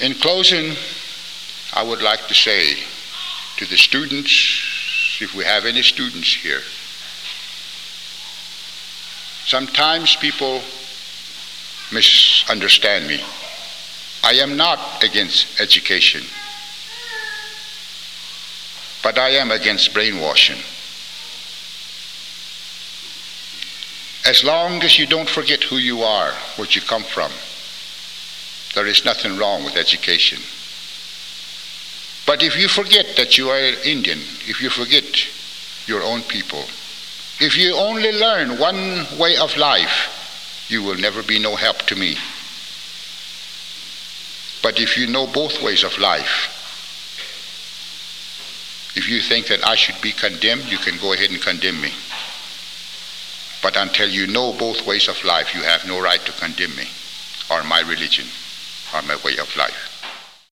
In closing, I would like to say to the students, if we have any students here, sometimes people misunderstand me. I am not against education, but I am against brainwashing. As long as you don't forget who you are, where you come from, there is nothing wrong with education. But if you forget that you are Indian, if you forget your own people, if you only learn one way of life, you will never be no help to me. But if you know both ways of life, if you think that I should be condemned, you can go ahead and condemn me. But until you know both ways of life, you have no right to condemn me or my religion or my way of life.